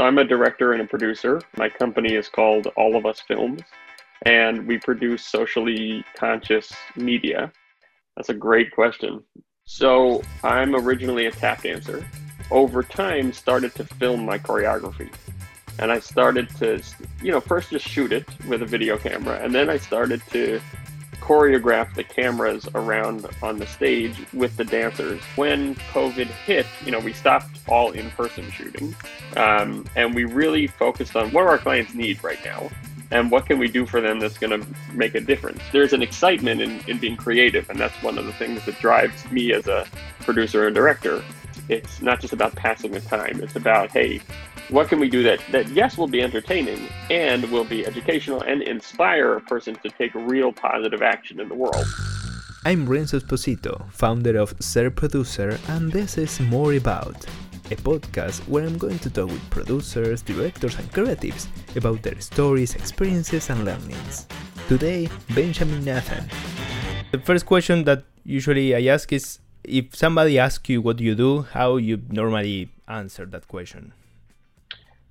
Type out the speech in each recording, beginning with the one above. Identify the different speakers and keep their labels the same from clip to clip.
Speaker 1: So I'm a director and a producer. My company is called All of Us Films, and we produce socially conscious media. That's a great question. So I'm originally a tap dancer. Over time, started to film my choreography, and I started to, you know, first just shoot it with a video camera, and then I started to choreograph the cameras around on the stage with the dancers. When COVID hit, you know, we stopped all in-person shooting, um, and we really focused on what our clients need right now, and what can we do for them that's going to make a difference. There's an excitement in, in being creative, and that's one of the things that drives me as a producer and director. It's not just about passing the time; it's about hey, what can we do that that yes will be entertaining and will be educational and inspire a person to take real positive action in the world?
Speaker 2: I'm renzo esposito founder of ser producer and this is more about a podcast where i'm going to talk with producers directors and creatives about their stories experiences and learnings. Today benjamin nathan. The first question that usually i ask is if somebody asks you what you do how you normally answer that question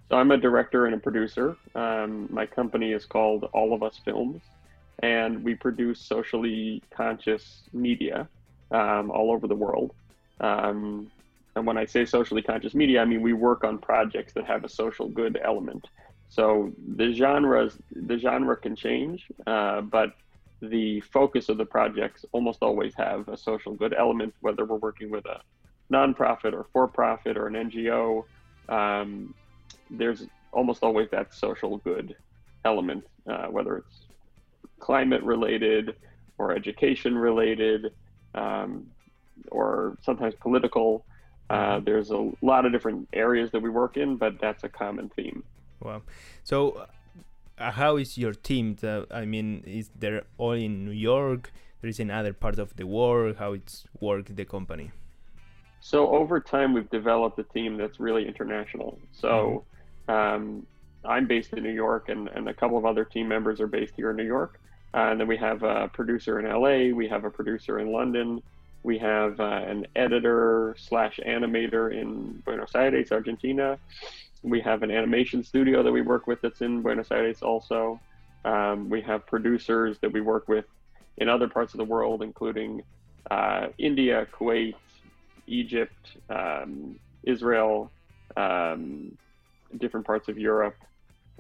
Speaker 1: so I'm a director and a producer. Um, my company is called All of Us Films, and we produce socially conscious media um, all over the world. Um, and when I say socially conscious media, I mean we work on projects that have a social good element. So the genres, the genre can change, uh, but the focus of the projects almost always have a social good element, whether we're working with a nonprofit or for-profit or an NGO. Um, there's almost always that social good element, uh, whether it's climate related or education related um, or sometimes political. Uh, mm-hmm. there's a lot of different areas that we work in, but that's a common theme.
Speaker 2: Wow. So, uh, how is your team? I mean, is there all in New York? There is in other parts of the world. How it's work the company?
Speaker 1: So over time, we've developed a team that's really international. So. Mm-hmm um, I'm based in New York, and, and a couple of other team members are based here in New York. Uh, and then we have a producer in LA, we have a producer in London, we have uh, an editor slash animator in Buenos Aires, Argentina. We have an animation studio that we work with that's in Buenos Aires also. Um, we have producers that we work with in other parts of the world, including uh, India, Kuwait, Egypt, um, Israel, um, different parts of Europe,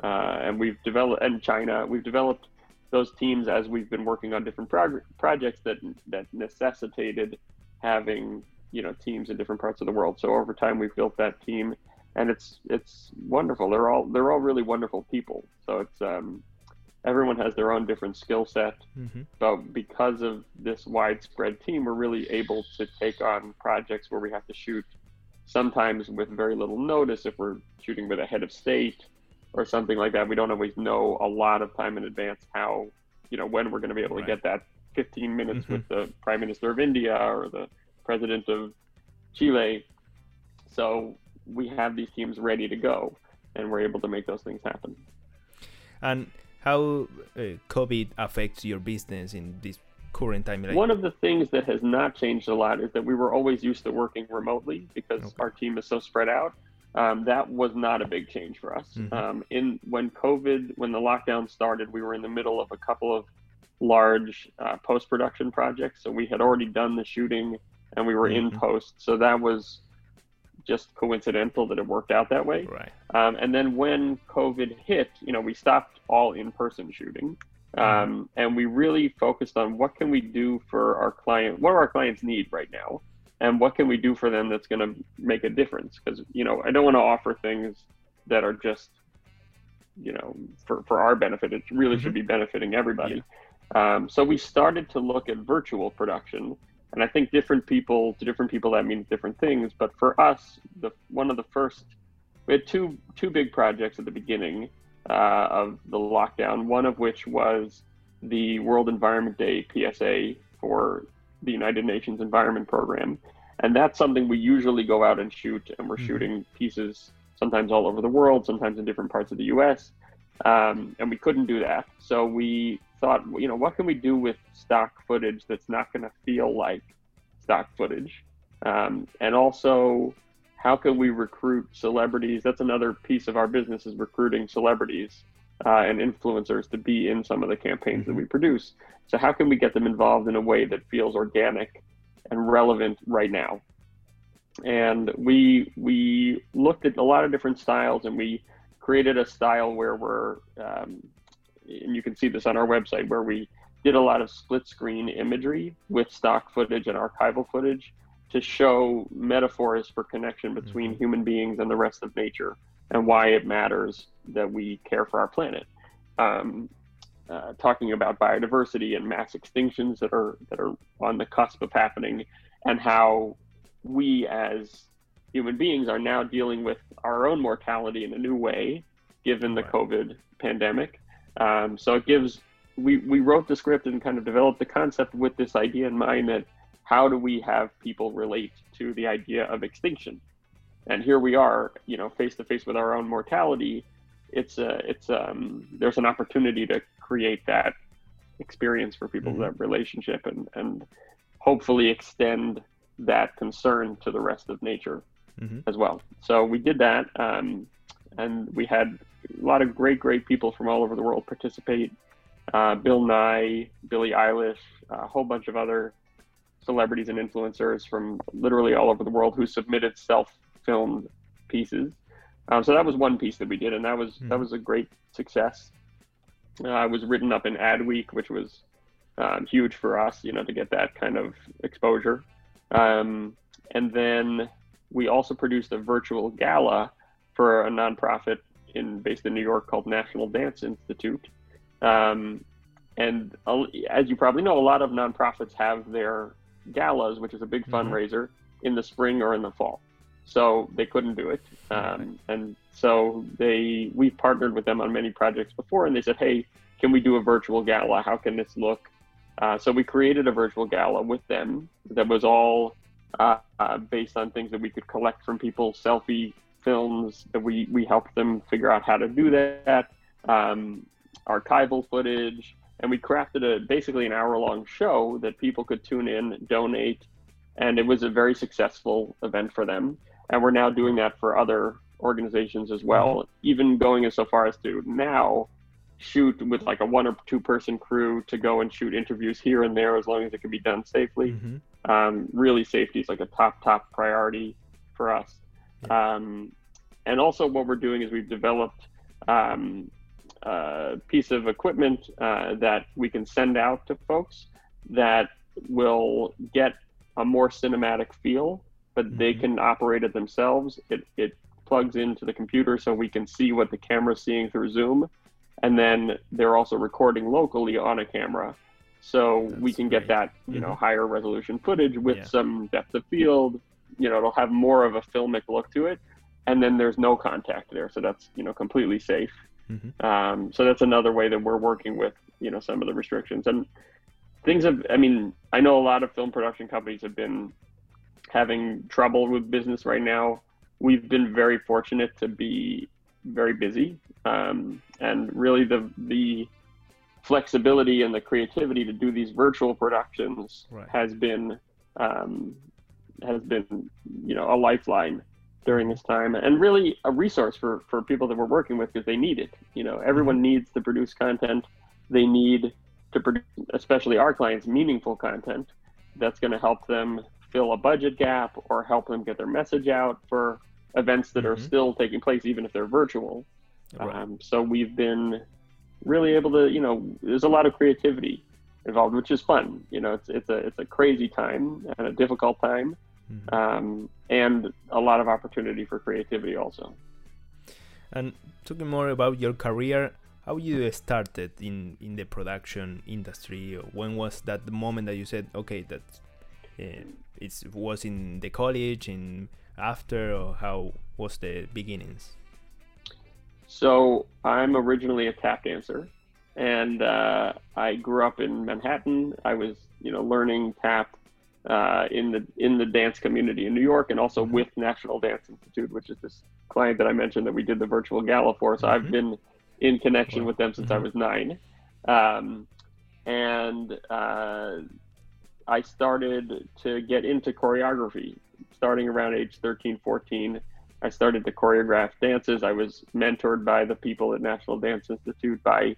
Speaker 1: uh, and we've developed and China. We've developed those teams as we've been working on different prog- projects that that necessitated having you know teams in different parts of the world. So over time, we've built that team, and it's it's wonderful. They're all they're all really wonderful people. So it's um, everyone has their own different skill set. Mm-hmm. But because of this widespread team, we're really able to take on projects where we have to shoot sometimes with very little notice if we're shooting with a head of state or something like that we don't always know a lot of time in advance how you know when we're going to be able right. to get that 15 minutes mm-hmm. with the prime minister of india or the president of chile so we have these teams ready to go and we're able to make those things happen
Speaker 2: and how uh, covid affects your business in this current time?
Speaker 1: Like... One of the things that has not changed a lot is that we were always used to working remotely because okay. our team is so spread out. Um, that was not a big change for us. Mm-hmm. Um, in when COVID, when the lockdown started, we were in the middle of a couple of large uh, post production projects. So we had already done the shooting and we were mm-hmm. in post. So that was just coincidental that it worked out that way.
Speaker 2: Right.
Speaker 1: Um, and then when COVID hit, you know, we stopped all in person shooting. Mm-hmm. Um, and we really focused on what can we do for our client, what do our clients need right now, and what can we do for them that's going to make a difference? Because you know, I don't want to offer things that are just, you know, for for our benefit. It really mm-hmm. should be benefiting everybody. Yeah. Um, so we started to look at virtual production, and I think different people to different people that means different things. But for us, the one of the first, we had two two big projects at the beginning uh, of the lockdown, one of which was the World Environment Day PSA for the United Nations Environment Program. And that's something we usually go out and shoot, and we're mm-hmm. shooting pieces sometimes all over the world, sometimes in different parts of the US. Um, and we couldn't do that. So we thought, you know, what can we do with stock footage that's not going to feel like stock footage? Um, and also how can we recruit celebrities? That's another piece of our business is recruiting celebrities uh, and influencers to be in some of the campaigns mm-hmm. that we produce. So how can we get them involved in a way that feels organic and relevant right now? And we we looked at a lot of different styles, and we created a style where we're, um, and you can see this on our website, where we did a lot of split screen imagery with stock footage and archival footage to show metaphors for connection between mm-hmm. human beings and the rest of nature and why it matters that we care for our planet. Um, uh, talking about biodiversity and mass extinctions that are that are on the cusp of happening, and how we as human beings are now dealing with our own mortality in a new way, given the right. COVID pandemic. Um, so it gives we we wrote the script and kind of developed the concept with this idea in mind that how do we have people relate to the idea of extinction? And here we are, you know, face to face with our own mortality. It's a, it's um, there's an opportunity to create that experience for people, mm-hmm. that relationship, and and hopefully extend that concern to the rest of nature mm-hmm. as well. So we did that, um, and we had a lot of great, great people from all over the world participate. Uh, Bill Nye, Billie Eilish, a whole bunch of other celebrities and influencers from literally all over the world who submitted self-filmed pieces. Um, so that was one piece that we did, and that was mm. that was a great success. Uh, I was written up in Adweek, which was um, huge for us, you know, to get that kind of exposure. Um, and then we also produced a virtual gala for a nonprofit in based in New York called National Dance Institute. Um, and uh, as you probably know, a lot of nonprofits have their galas, which is a big mm-hmm. fundraiser, in the spring or in the fall. So they couldn't do it, um, and so they we've partnered with them on many projects before, and they said, "Hey, can we do a virtual gala? How can this look?" Uh, so we created a virtual gala with them that was all uh, uh, based on things that we could collect from people, selfie films that we we helped them figure out how to do that, um, archival footage, and we crafted a basically an hour long show that people could tune in, donate, and it was a very successful event for them. And we're now doing that for other organizations as well, even going as so far as to now shoot with like a one or two person crew to go and shoot interviews here and there as long as it can be done safely. Mm-hmm. Um, really, safety is like a top top priority for us. Yeah. Um, and also, what we're doing is we've developed um, uh, piece of equipment uh, that we can send out to folks that will get a more cinematic feel, but mm-hmm. they can operate it themselves. It, it plugs into the computer so we can see what the camera's seeing through Zoom. And then they're also recording locally on a camera. So That's we can great. get that, you mm-hmm. know, higher resolution footage with yeah. some depth of field. You know, it'll have more of a filmic look to it. And then there's no contact there. So that's, you know, completely safe. Mm-hmm. Um, so that's another way that we're working with you know some of the restrictions and things have. I mean, I know a lot of film production companies have been having trouble with business right now. We've been very fortunate to be very busy, um, and really the the flexibility and the creativity to do these virtual productions right. has been um, has been you know a lifeline during this time and really a resource for, for people that we're working with because they need it. You know, everyone mm-hmm. needs to produce content. They need to produce, especially our clients, meaningful content that's going to help them fill a budget gap or help them get their message out for events that mm-hmm. are still taking place, even if they're virtual. Right. Um, so we've been really able to, you know, there's a lot of creativity involved, which is fun. You know, it's it's a it's a crazy time and a difficult time, mm-hmm. um, and a lot of opportunity for creativity also.
Speaker 2: And talking more about your career, how you started in in the production industry? When was that the moment that you said, okay, that uh, it was in the college, and after, or how was the beginnings?
Speaker 1: So I'm originally a tap dancer, and uh, I grew up in Manhattan. I was, you know, learning tap uh, in the in the dance community in New York, and also mm-hmm. with National Dance Institute, which is this client that I mentioned that we did the virtual gala for. So mm-hmm. I've been in connection with them since mm-hmm. I was nine, um, and uh, I started to get into choreography starting around age 13, 14. I started to choreograph dances. I was mentored by the people at National Dance Institute, by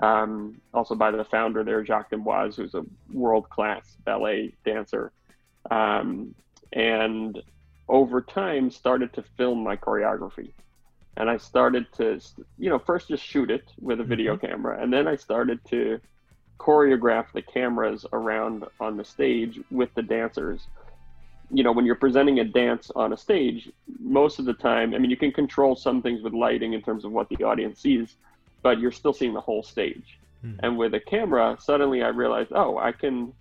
Speaker 1: um, also by the founder there, Jacques d'Amboise, who's a world class ballet dancer. Um, and over time, started to film my choreography. And I started to, you know, first just shoot it with a video mm-hmm. camera. And then I started to choreograph the cameras around on the stage with the dancers. You know, when you're presenting a dance on a stage, most of the time, I mean, you can control some things with lighting in terms of what the audience sees, but you're still seeing the whole stage. Mm-hmm. And with a camera, suddenly I realized, oh, I can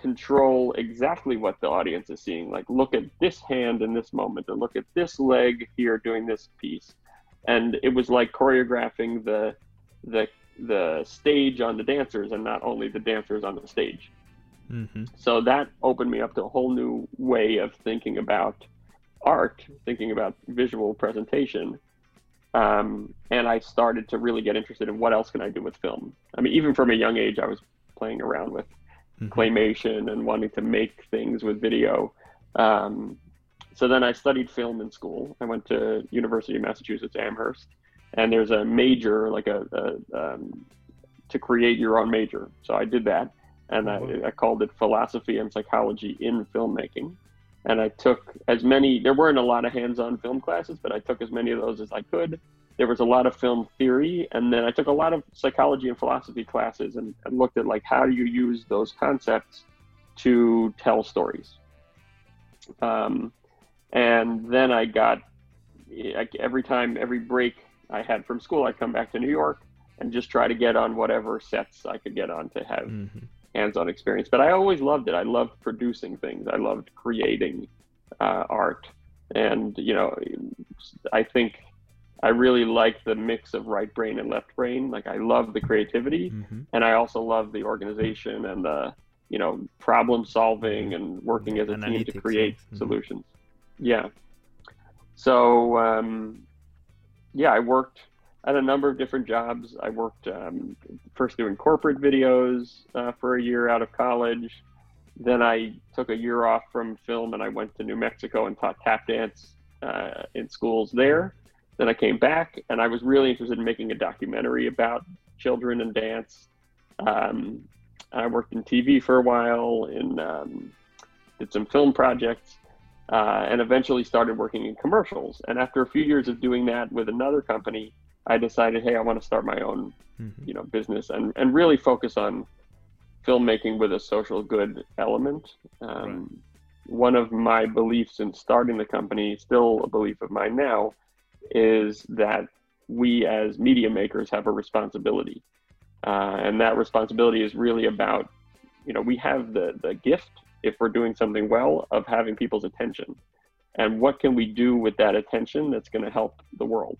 Speaker 1: control exactly what the audience is seeing. Like, look at this hand in this moment, and look at this leg here doing this piece. And it was like choreographing the the the stage on the dancers and not only the dancers on the stage. Mm-hmm. So that opened me up to a whole new way of thinking about art, thinking about visual presentation. Um, and I started to really get interested in what else can I do with film. I mean, even from a young age, I was playing around with mm-hmm. claymation and wanting to make things with video. Um, so then I studied film in school. I went to University of Massachusetts Amherst, and there's a major like a, a um, to create your own major. So I did that, and mm-hmm. I, I, called it philosophy and psychology in filmmaking. And I took as many. There weren't a lot of hands-on film classes, but I took as many of those as I could. There was a lot of film theory, and then I took a lot of psychology and philosophy classes, and, and looked at like how do you use those concepts to tell stories. Um, and then I got every time, every break I had from school, I'd come back to New York and just try to get on whatever sets I could get on to have mm-hmm. Hands-on experience. But I always loved it. I loved producing things. I loved creating uh, art, and you know, I think I really like the mix of right brain and left brain. Like I love the creativity, mm-hmm. and I also love the organization and the you know problem solving and working as a Analytics, team to create mm-hmm. solutions. Yeah. So um, yeah, I worked at a number of different jobs. I worked um, first doing corporate videos uh, for a year out of college. Then I took a year off from film and I went to New Mexico and taught tap dance uh, in schools there. Then I came back and I was really interested in making a documentary about children and dance. Um, I worked in TV for a while, and um, did some film projects uh, and eventually started working in commercials. And after a few years of doing that with another company, I decided, hey, I want to start my own, mm-hmm. you know, business and, and really focus on filmmaking with a social good element. Um, right. One of my beliefs in starting the company, still a belief of mine now, is that we as media makers have a responsibility. Uh, and that responsibility is really about, you know, we have the, the gift if we're doing something well of having people's attention and what can we do with that attention that's going to help the world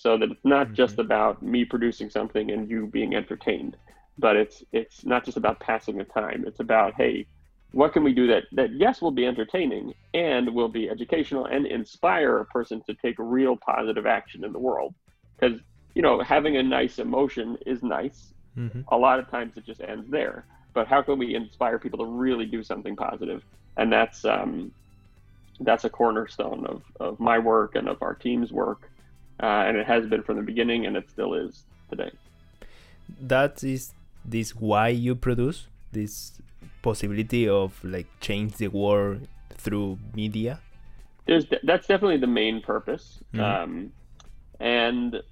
Speaker 1: so that it's not mm-hmm. just about me producing something and you being entertained but it's it's not just about passing the time it's about hey what can we do that that yes will be entertaining and will be educational and inspire a person to take real positive action in the world because you know having a nice emotion is nice mm-hmm. a lot of times it just ends there but how can we inspire people to really do something positive? And that's um, that's a cornerstone of, of my work and of our team's work, uh, and it has been from the beginning, and it still is today.
Speaker 2: That is this why you produce this possibility of like change the world through media.
Speaker 1: There's that's definitely the main purpose, mm-hmm. um, and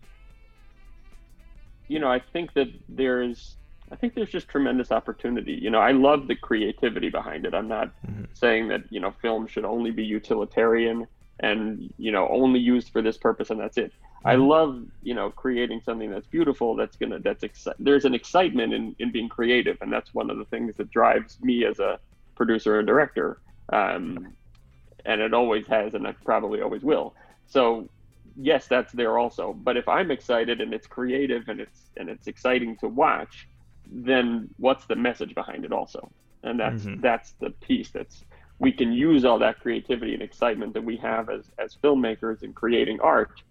Speaker 1: you know I think that there's I think there's just tremendous opportunity. You know, I love the creativity behind it. I'm not mm-hmm. saying that, you know, film should only be utilitarian and, you know, only used for this purpose and that's it. Mm-hmm. I love, you know, creating something that's beautiful, that's going to, that's, exci- there's an excitement in, in being creative. And that's one of the things that drives me as a producer and director. Um, and it always has, and it probably always will. So yes, that's there also. But if I'm excited and it's creative and it's, and it's exciting to watch, then what's the message behind it also? And that's mm-hmm. that's the piece that's we can use all that creativity and excitement that we have as as filmmakers in creating art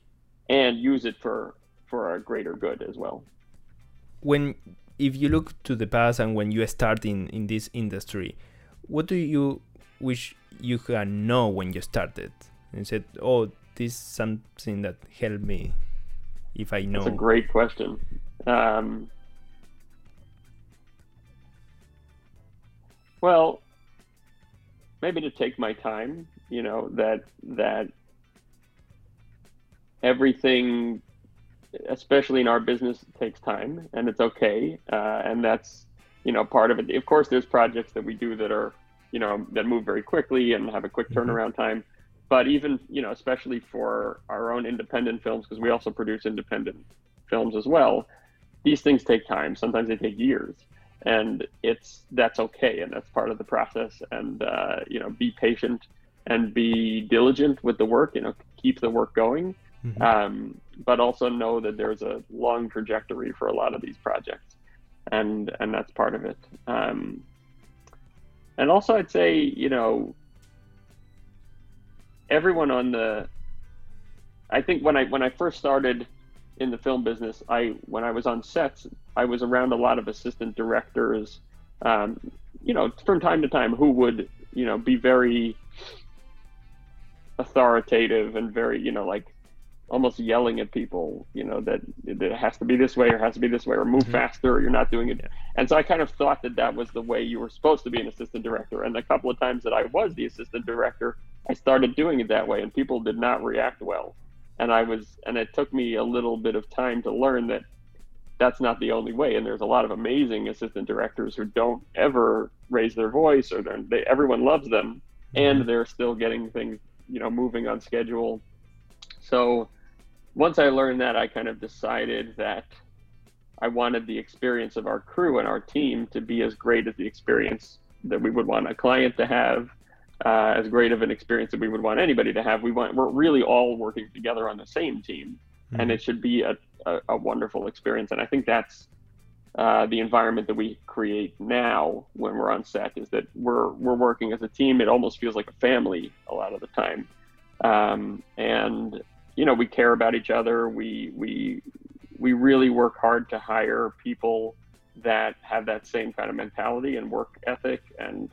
Speaker 1: and use it for for a greater good as well.
Speaker 2: When if you look to the past and when you start in in this industry, what do you wish you had know when you started and said, "Oh, this is something that helped me." If I know,
Speaker 1: that's a great question. Um, well, maybe to take my time. You know that that everything, especially in our business, takes time, and it's okay, uh, and that's you know part of it. Of course, there's projects that we do that are you know that move very quickly and have a quick mm-hmm. turnaround time. But even you know, especially for our own independent films, because we also produce independent films as well, these things take time. Sometimes they take years, and it's that's okay, and that's part of the process. And uh, you know, be patient and be diligent with the work. You know, keep the work going, mm-hmm. um, but also know that there's a long trajectory for a lot of these projects, and and that's part of it. Um, and also, I'd say, you know, everyone on the, I think when I when I first started in the film business, I when I was on sets, I was around a lot of assistant directors, um, you know, from time to time who would, you know, be very authoritative and very, you know, like almost yelling at people, you know, that, that it has to be this way or has to be this way or move mm-hmm. faster or you're not doing it. And so I kind of thought that that was the way you were supposed to be an assistant director. And a couple of times that I was the assistant director, I started doing it that way and people did not react well. And I was, and it took me a little bit of time to learn that that's not the only way. And there's a lot of amazing assistant directors who don't ever raise their voice or they're everyone loves them mm-hmm. and they're still getting things, you know, moving on schedule. So, once I learned that, I kind of decided that I wanted the experience of our crew and our team to be as great as the experience that we would want a client to have, uh, as great of an experience that we would want anybody to have. We want we're really all working together on the same team, mm-hmm. and it should be a, a, a, wonderful experience. And I think that's uh, the environment that we create now when we're on set is that we're we're working as a team. It almost feels like a family a lot of the time, um, and you know, we care about each other. We we we really work hard to hire people that have that same kind of mentality and work ethic, and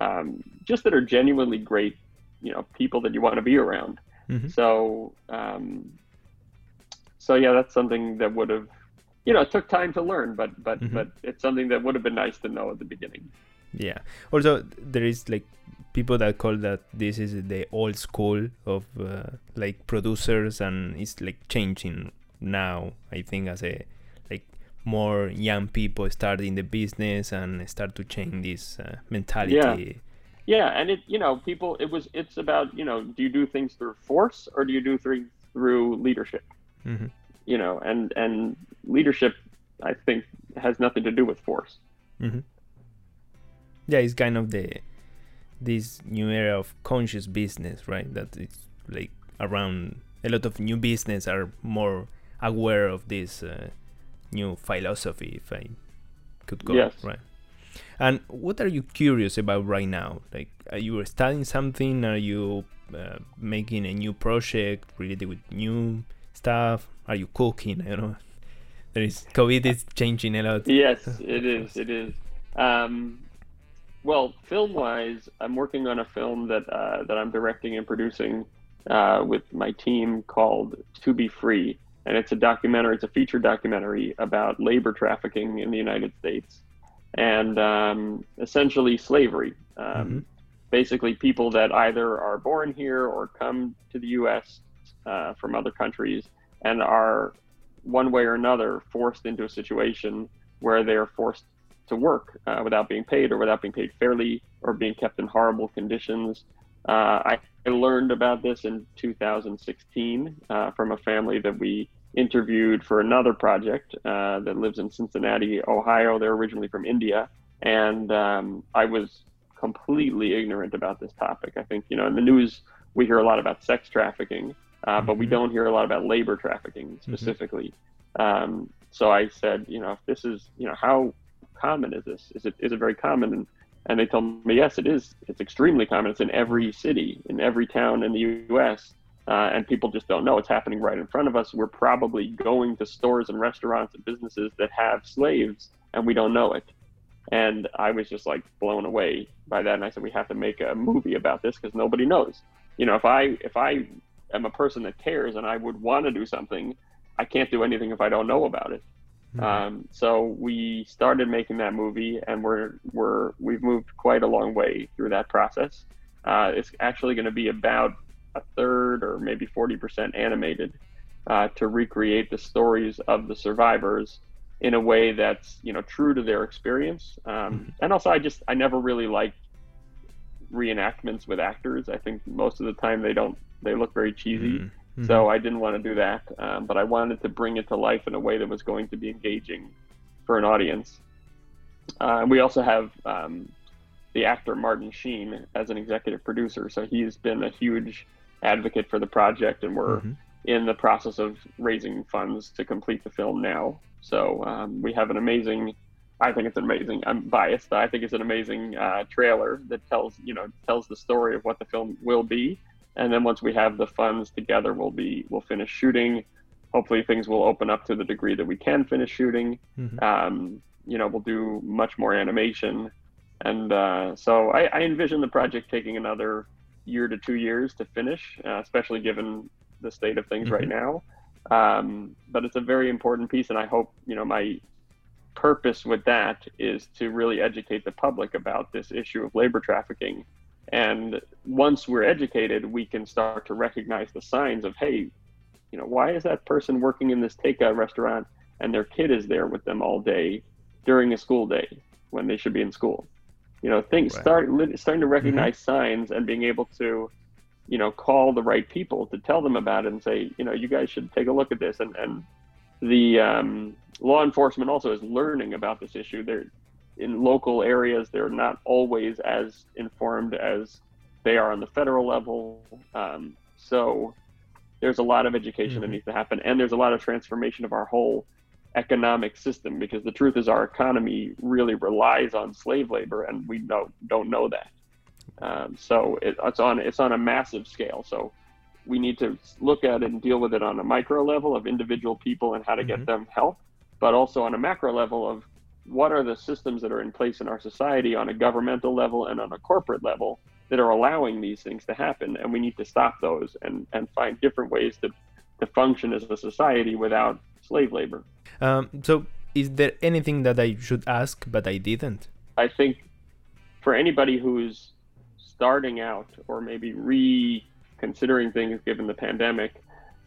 Speaker 1: um, just that are genuinely great, you know, people that you want to be around. Mm-hmm. So, um, so yeah, that's something that would have, you know, it took time to learn, but but mm-hmm. but it's something that would have been nice to know at the beginning.
Speaker 2: Yeah. Also, there is like people that call that this is the old school of uh, like producers and it's like changing now i think as a more young people start in the business and start to change this uh, mentality
Speaker 1: yeah. yeah and it you know people it was it's about you know do you do things through force or do you do through through leadership mm-hmm. you know and and leadership i think has nothing to do with force mm-hmm.
Speaker 2: yeah it's kind of the this new era of conscious business, right? That it's like around a lot of new business are more aware of this uh, new philosophy, if I could go
Speaker 1: yes.
Speaker 2: right. And what are you curious about right now? Like, are you studying something? Are you uh, making a new project related with new stuff? Are you cooking? I don't know. There is COVID is changing a lot.
Speaker 1: Yes, it is. It is. Um, well, film wise, I'm working on a film that uh, that I'm directing and producing uh, with my team called To Be Free, and it's a documentary. It's a feature documentary about labor trafficking in the United States, and um, essentially slavery. Um, mm-hmm. Basically, people that either are born here or come to the U.S. Uh, from other countries and are one way or another forced into a situation where they're forced to work uh, without being paid or without being paid fairly or being kept in horrible conditions. Uh, I, learned about this in 2016 uh, from a family that we interviewed for another project uh, that lives in Cincinnati, Ohio. They're originally from India. And um, I was completely ignorant about this topic. I think, you know, in the news, we hear a lot about sex trafficking, mm-hmm. but we mm-hmm. don't hear a lot about labor trafficking mm-hmm. specifically. Mm-hmm. Um, so I said, you know, if this is, you know, how common is this? Is it is it very common? And and they told me yes, it is. It's extremely common. It's in every city, in every town in the U.S. Uh, and people just don't know it's happening right in front of us. We're probably going to stores and restaurants and businesses that have slaves, and we don't know it. And I was just like blown away by that. And I said, we have to make a movie about this because nobody knows. You know, if I if I am a person that cares and I would want to do something, I can't do anything if I don't know about it. Mm-hmm. Um, so we started making that movie, and we're we're we've moved quite a long way through that process. Uh, it's actually going to be about a third or maybe forty percent animated uh, to recreate the stories of the survivors in a way that's you know true to their experience. Um, mm-hmm. And also, I just I never really liked reenactments with actors. I think most of the time they don't they look very cheesy. Mm-hmm. Mm-hmm. So I didn't want to do that, um, but I wanted to bring it to life in a way that was going to be engaging for an audience. Uh, we also have um, the actor Martin Sheen as an executive producer, so he's been a huge advocate for the project, and we're mm-hmm. in the process of raising funds to complete the film now. So um, we have an amazing. I think it's an amazing. I'm biased, but I think it's an amazing uh, trailer that tells you know tells the story of what the film will be and then once we have the funds together, we'll be we'll finish shooting. Hopefully, things will open up to the degree that we can finish shooting. Mm-hmm. Um, you know, we'll do much more animation, and uh, so I, I, envision the project taking another year to two years to finish, uh, especially given the state of things mm-hmm. right now. Um, but it's a very important piece, and I hope you know my purpose with that is to really educate the public about this issue of labor trafficking and once we're educated, we can start to recognize the signs of, hey, you know, why is that person working in this takeout restaurant and their kid is there with them all day during a school day when they should be in school? You know, things right. start starting to recognize mm-hmm. signs and being able to, you know, call the right people to tell them about it and say, you know, you guys should take a look at this. And and the um, law enforcement also is learning about this issue. They're in local areas, they're not always as informed as they are on the federal level. Um, so there's a lot of education mm-hmm. that needs to happen, and there's a lot of transformation of our whole economic system because the truth is our economy really relies on slave labor, and we don't don't know that. Um, so it, it's on it's on a massive scale. So we need to look at it and deal with it on a micro level of individual people and how to mm-hmm. get them help, but also on a macro level of what are the systems that are in place in our society on a governmental level and on a corporate level that are allowing these things to happen? And we need to stop those and, and find different ways to, to function as a society without slave labor.
Speaker 2: Um, so is there anything that i should ask but i didn't?
Speaker 1: I think for anybody who's starting out or maybe reconsidering things given the pandemic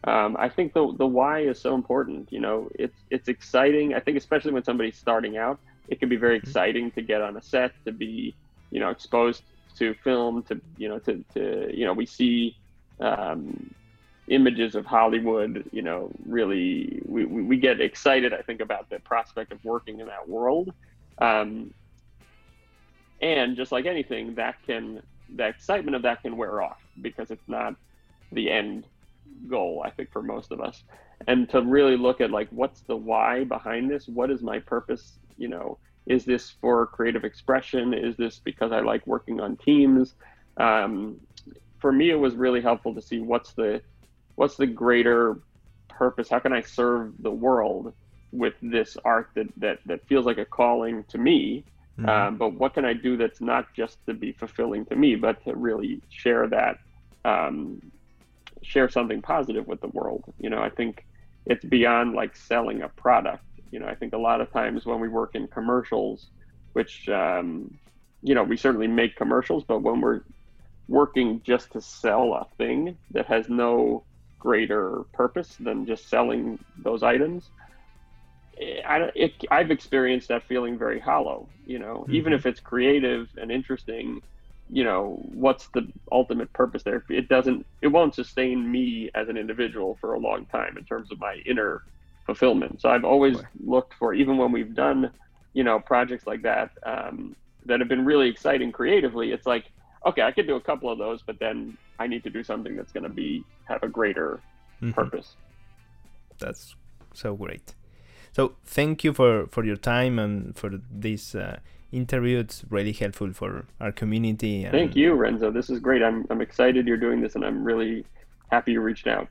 Speaker 1: um, I think the the why is so important. You know, it's it's exciting. I think especially when somebody's starting out, it can be very mm-hmm. exciting to get on a set, to be you know exposed to film, to you know to to you know we see um, images of Hollywood. You know, really we, we, we get excited. I think about the prospect of working in that world. Um, and just like anything, that can the excitement of that can wear off because it's not the end goal, I think, for most of us. And to really look at like, what's the why behind this? What is my purpose? You know, is this for creative expression? Is this because I like working on teams? Um, for me, it was really helpful to see what's the what's the greater purpose? How can I serve the world with this art that that that feels like a calling to me? Mm-hmm. Um, but what can I do that's not just to be fulfilling to me, but to really share that um, share something positive with the world. You know, I think it's beyond like selling a product. You know, I think a lot of times when we work in commercials, which, um, you know, we certainly make commercials, but when we're working just to sell a thing that has no greater purpose than just selling those items, eh, I, it, I've experienced that feeling very hollow. You know, mm-hmm. even if it's creative and interesting, you know what's the ultimate purpose there? It doesn't it won't sustain me as an individual for a long time in terms of my inner fulfillment. So i've always looked for even when we've done you know projects like that um, that have been really exciting creatively it's like okay i could do a couple of those but then i need to do something that's going to be have a greater mm-hmm. purpose.
Speaker 2: That's so great. So thank you for for your time and for this uh, interview. It's really helpful for our community. And...
Speaker 1: Thank you, Renzo. This is great. I'm, I'm excited you're doing this, and I'm really happy you reached out.